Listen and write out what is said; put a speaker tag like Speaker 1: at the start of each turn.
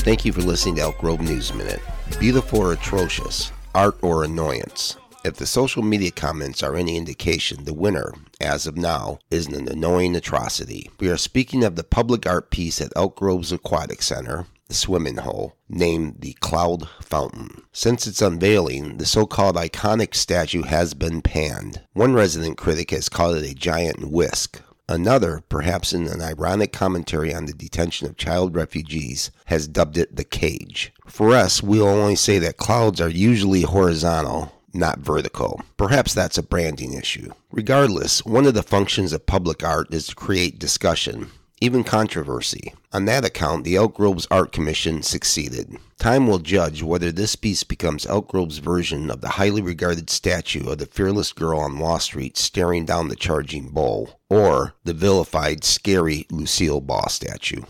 Speaker 1: Thank you for listening to Elk Grove News Minute. Beautiful or atrocious, art or annoyance. If the social media comments are any indication, the winner, as of now, is an annoying atrocity. We are speaking of the public art piece at Elk Grove's Aquatic Center, the swimming hole, named the Cloud Fountain. Since its unveiling, the so called iconic statue has been panned. One resident critic has called it a giant whisk. Another, perhaps in an ironic commentary on the detention of child refugees, has dubbed it the cage. For us, we'll only say that clouds are usually horizontal, not vertical. Perhaps that's a branding issue. Regardless, one of the functions of public art is to create discussion, even controversy. On that account, the Elk Grove's Art Commission succeeded. Time will judge whether this piece becomes Elk Grove's version of the highly regarded statue of the fearless girl on Wall Street staring down the charging bull, or the vilified, scary Lucille Ball statue.